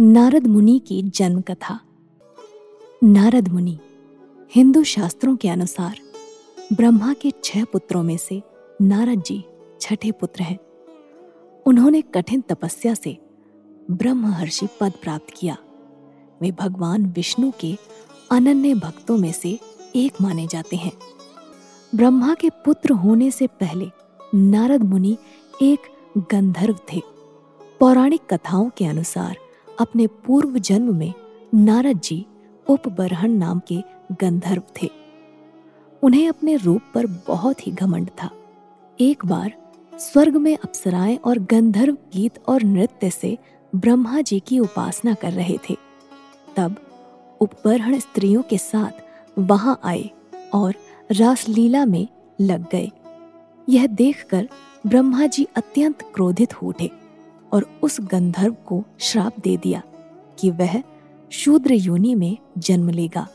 नारद मुनि की जन्म कथा नारद मुनि, हिंदू शास्त्रों के अनुसार, ब्रह्मा के छह पुत्रों में से नारद जी छठे पुत्र हैं। उन्होंने कठिन तपस्या से ब्रह्महर्षि पद प्राप्त किया। वे भगवान विष्णु के अनन्य भक्तों में से एक माने जाते हैं। ब्रह्मा के पुत्र होने से पहले नारद मुनि एक गंधर्व थे। पौराणिक कथाओं के अनुसार अपने पूर्व जन्म में नारद जी उपबरहण नाम के गंधर्व थे। उन्हें अपने रूप पर बहुत ही घमंड था। एक बार स्वर्ग में अप्सराएँ और गंधर्व गीत और नृत्य से ब्रह्मा जी की उपासना कर रहे थे। तब उपबरहण स्त्रियों के साथ वहाँ आए और रासलीला में लग गए। यह देखकर ब्रह्मा जी अत्यंत क्रोधित हो उठे। और उस गंधर्व को श्राप दे दिया कि वह शूद्र योनि में जन्म लेगा।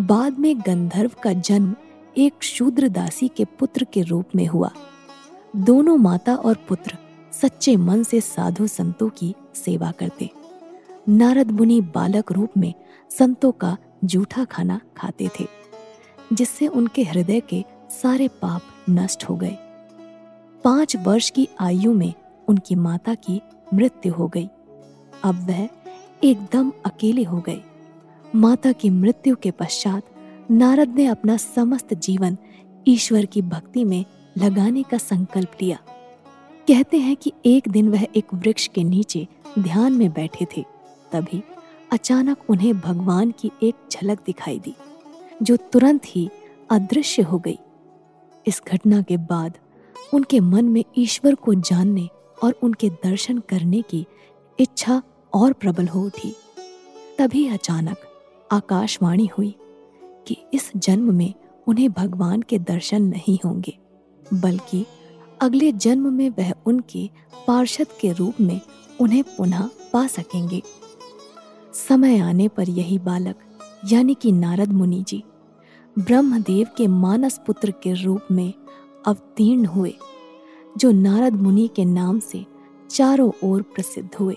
बाद में गंधर्व का जन्म एक शूद्र दासी के पुत्र के रूप में हुआ। दोनों माता और पुत्र सच्चे मन से साधु संतों की सेवा करते। नारद मुनि बालक रूप में संतों का जूठा खाना खाते थे, जिससे उनके हृदय के सारे पाप नष्ट हो गए। पाँच वर्ष की आयु में उनकी माता की मृत्यु हो गई। अब वह एकदम अकेले हो गए। माता की मृत्यु के पश्चात नारद ने अपना समस्त जीवन ईश्वर की भक्ति में लगाने का संकल्प लिया। कहते हैं कि एक दिन वह एक वृक्ष के नीचे ध्यान में बैठे थे। तभी अचानक उन्हें भगवान की एक झलक दिखाई दी, जो तुरंत ही अदृश्य हो गई। इस घटना के बाद उनके मन में ईश्वर को जानने और उनके दर्शन करने की इच्छा और प्रबल हो उठी। तभी अचानक आकाशवाणी हुई कि इस जन्म में उन्हें भगवान के दर्शन नहीं होंगे, बल्कि अगले जन्म में वह उनके पार्षद के रूप में उन्हें पुनः पा सकेंगे। समय आने पर यही बालक, यानी कि नारद मुनि जी, ब्रह्मदेव के मानस पुत्र के रूप में अवतीर्ण हुए। जो नारद मुनि के नाम से चारों ओर प्रसिद्ध हुए।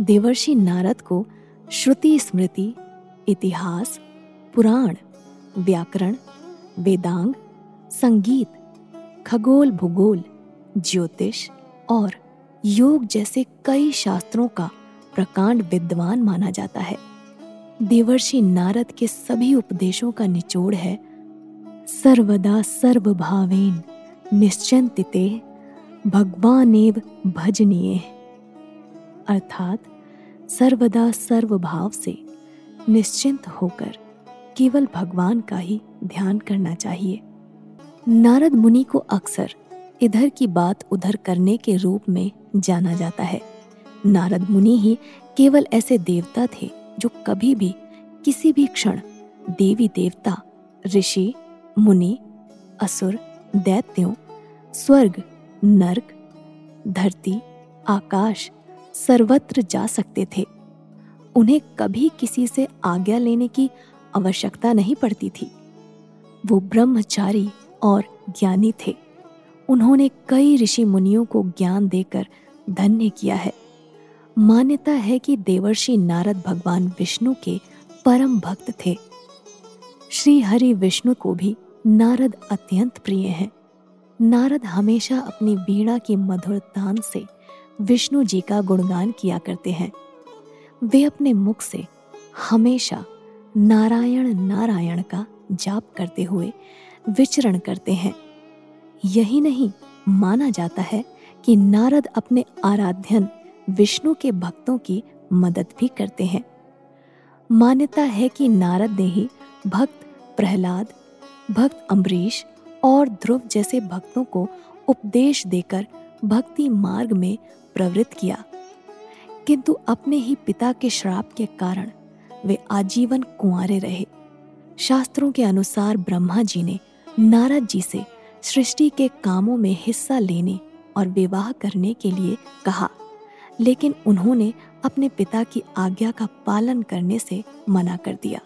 देवर्षि नारद को श्रुति, स्मृति, इतिहास, पुराण, व्याकरण, वेदांग, संगीत, खगोल, भूगोल, ज्योतिष और योग जैसे कई शास्त्रों का प्रकांड विद्वान माना जाता है। देवर्षि नारद के सभी उपदेशों का निचोड़ है, सर्वदा सर्वभावेन। निश्चिंतिते भगवानेव भजनीय। अर्थात सर्वदा सर्वभाव से निश्चिंत होकर केवल भगवान का ही ध्यान करना चाहिए। नारद मुनि को अक्सर इधर की बात उधर करने के रूप में जाना जाता है। नारद मुनि ही केवल ऐसे देवता थे जो कभी भी किसी भी क्षण देवी देवता, ऋषि, मुनि, असुर दैत्यों, स्वर्ग, नर्क, धरती, आकाश सर्वत्र जा सकते थे। उन्हें कभी किसी से आज्ञा लेने की आवश्यकता नहीं पड़ती थी। वो ब्रह्मचारी और ज्ञानी थे। उन्होंने कई ऋषि मुनियों को ज्ञान देकर धन्य किया है। मान्यता है कि देवर्षि नारद भगवान विष्णु के परम भक्त थे। श्री हरि विष्णु को भी नारद अत्यंत प्रिय हैं। नारद हमेशा अपनी वीणा की मधुर तान से विष्णु जी का गुणगान किया करते हैं। वे अपने मुख से हमेशा नारायण नारायण का जाप करते हुए विचरण करते हैं। यही नहीं, माना जाता है कि नारद अपने आराध्यन विष्णु के भक्तों की मदद भी करते हैं। मान्यता है कि नारद ने ही भक्त प्रहलाद भक्त अम्बरीश और ध्रुव जैसे भक्तों को उपदेश देकर भक्ति मार्ग में प्रवृत्त किया। किंतु अपने ही पिता के श्राप के कारण वे आजीवन कुंवारे रहे। शास्त्रों के अनुसार ब्रह्मा जी ने नारद जी से सृष्टि के कामों में हिस्सा लेने और विवाह करने के लिए कहा, लेकिन उन्होंने अपने पिता की आज्ञा का पालन करने से मना कर दिया।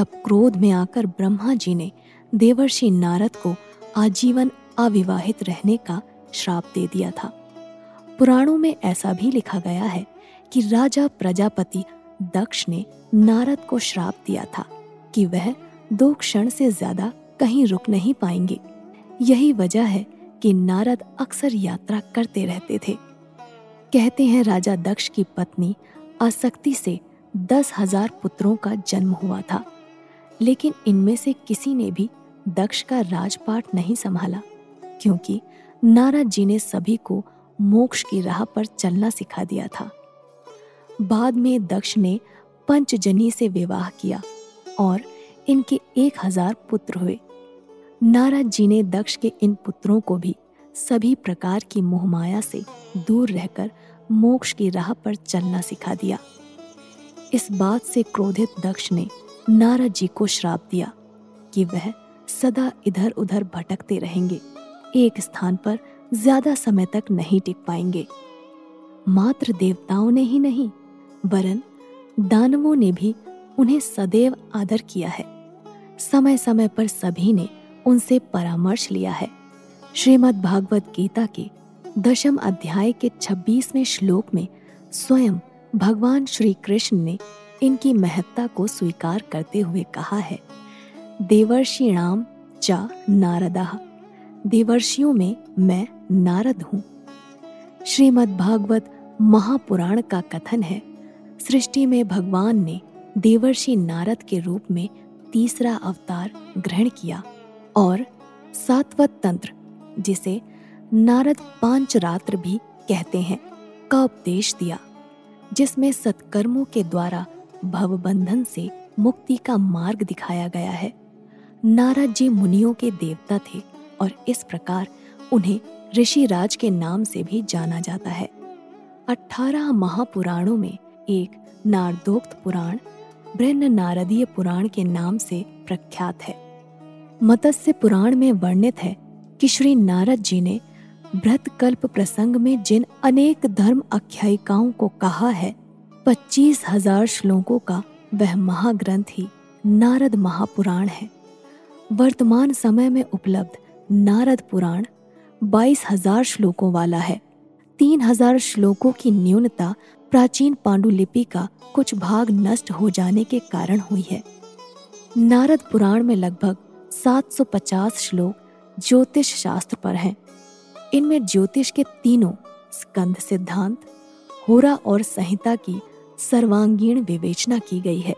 तब क्रोध में आकर ब्रह्मा जी ने देवर्षि नारद को आजीवन अविवाहित रहने का श्राप दे दिया था। पुराणों में ऐसा भी लिखा गया है कि राजा प्रजापति दक्ष ने नारद को श्राप दिया था कि वह दो क्षण से ज़्यादा कहीं रुक नहीं पाएँगे। यही वजह है कि नारद अक्सर यात्रा करते रहते थे। कहते हैं राजा दक्ष की पत्नी आसक्ति से दस हज़ार पुत्रों का जन्म हुआ था। लेकिन इनमें से किसी ने भी दक्ष का राजपाट नहीं संभाला, क्योंकि नारद जी ने सभी को मोक्ष की राह पर चलना सिखा दिया था। बाद में दक्ष ने पंचजनी से विवाह किया और इनके एक हज़ार पुत्र हुए। नारद जी ने दक्ष के इन पुत्रों को भी सभी प्रकार की मोहमाया से दूर रहकर मोक्ष की राह पर चलना सिखा दिया। इस बात से क्रोधित दक्ष ने नारद जी को श्राप दिया कि वह सदा इधर उधर भटकते रहेंगे। एक स्थान पर ज़्यादा समय तक नहीं टिक पाएँगे। मात्र देवताओं ने ही नहीं, वरन दानवों ने भी उन्हें सदैव आदर किया है। समय समय पर सभी ने उनसे परामर्श लिया है। श्रीमद् भागवत गीता के दशम अध्याय के 26वें श्लोक में स्वयं भगवान श्री कृष्ण ने इनकी महत्ता को स्वीकार करते हुए कहा है देवर्षिणाम चा नारदा, देवर्षियों में मैं नारद हूँ। श्रीमद् भागवत महापुराण का कथन है, सृष्टि में भगवान ने देवर्षि नारद के रूप में तीसरा अवतार ग्रहण किया और सातवत तंत्र, जिसे नारद पाँच रात्र भी कहते हैं, का उपदेश दिया, जिसमें सत्कर्मों के द्वारा भवबंधन से मुक्ति का मार्ग दिखाया गया है। नारद जी मुनियों के देवता थे और इस प्रकार उन्हें ऋषिराज के नाम से भी जाना जाता है। अठारह महापुराणों में एक नारदोक्त पुराण ब्रह्म नारदीय पुराण के नाम से प्रख्यात है। मत्स्य पुराण में वर्णित है कि श्री नारद जी ने भ्रत कल्प प्रसंग में जिन अनेक धर्म आख्यायिकाओं को कहा है पच्चीस हज़ार श्लोकों का वह महाग्रंथ ही नारद महापुराण है। वर्तमान समय में उपलब्ध नारद पुराण बाईस हज़ार श्लोकों वाला है। तीन हज़ार श्लोकों की न्यूनता प्राचीन पांडुलिपि का कुछ भाग नष्ट हो जाने के कारण हुई है। नारद पुराण में लगभग 750 श्लोक ज्योतिष शास्त्र पर हैं। इनमें ज्योतिष के तीनों स्कंद सिद्धांत, होरा और संहिता की सर्वांगीण विवेचना की गई है।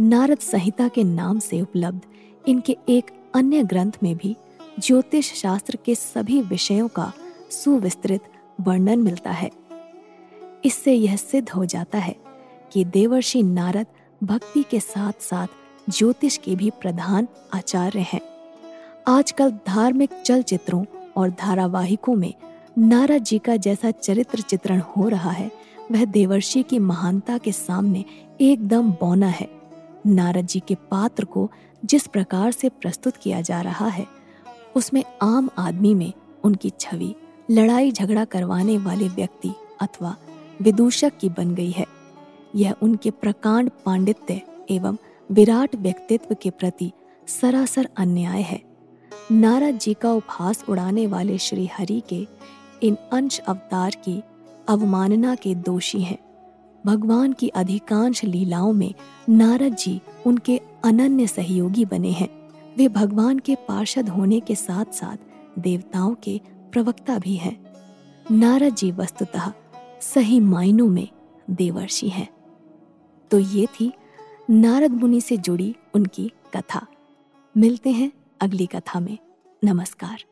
नारद संहिता के नाम से उपलब्ध इनके एक अन्य ग्रंथ में भी ज्योतिष शास्त्र के सभी विषयों का सुविस्तृत वर्णन मिलता है। इससे यह सिद्ध हो जाता है कि देवर्षि नारद भक्ति के साथ साथ ज्योतिष के भी प्रधान आचार्य हैं। आजकल धार्मिक चलचित्रों और धारावाहिकों में नारद जी का जैसा चरित्र चित्रण हो रहा है वह देवर्षि की महानता के सामने एकदम बौना है। नारद जी के पात्र को जिस प्रकार से प्रस्तुत किया जा रहा है, उसमें आम आदमी में उनकी छवि, लड़ाई झगड़ा करवाने वाले व्यक्ति अथवा विदूषक की बन गई है। यह उनके प्रकांड पांडित्य एवं विराट व्यक्तित्व के प्रति सरासर अन्याय है। नारद जी का उपहास उड़ाने वाले श्री हरि के इन अंश अवतार की अवमानना के दोषी हैं। भगवान की अधिकांश लीलाओं में नारद जी उनके अनन्य सहयोगी बने हैं। वे भगवान के पार्षद होने के साथ साथ देवताओं के प्रवक्ता भी हैं। नारद जी वस्तुतः सही मायनों में देवर्षि हैं। तो ये थी नारद मुनि से जुड़ी उनकी कथा। मिलते हैं अगली कथा में। नमस्कार।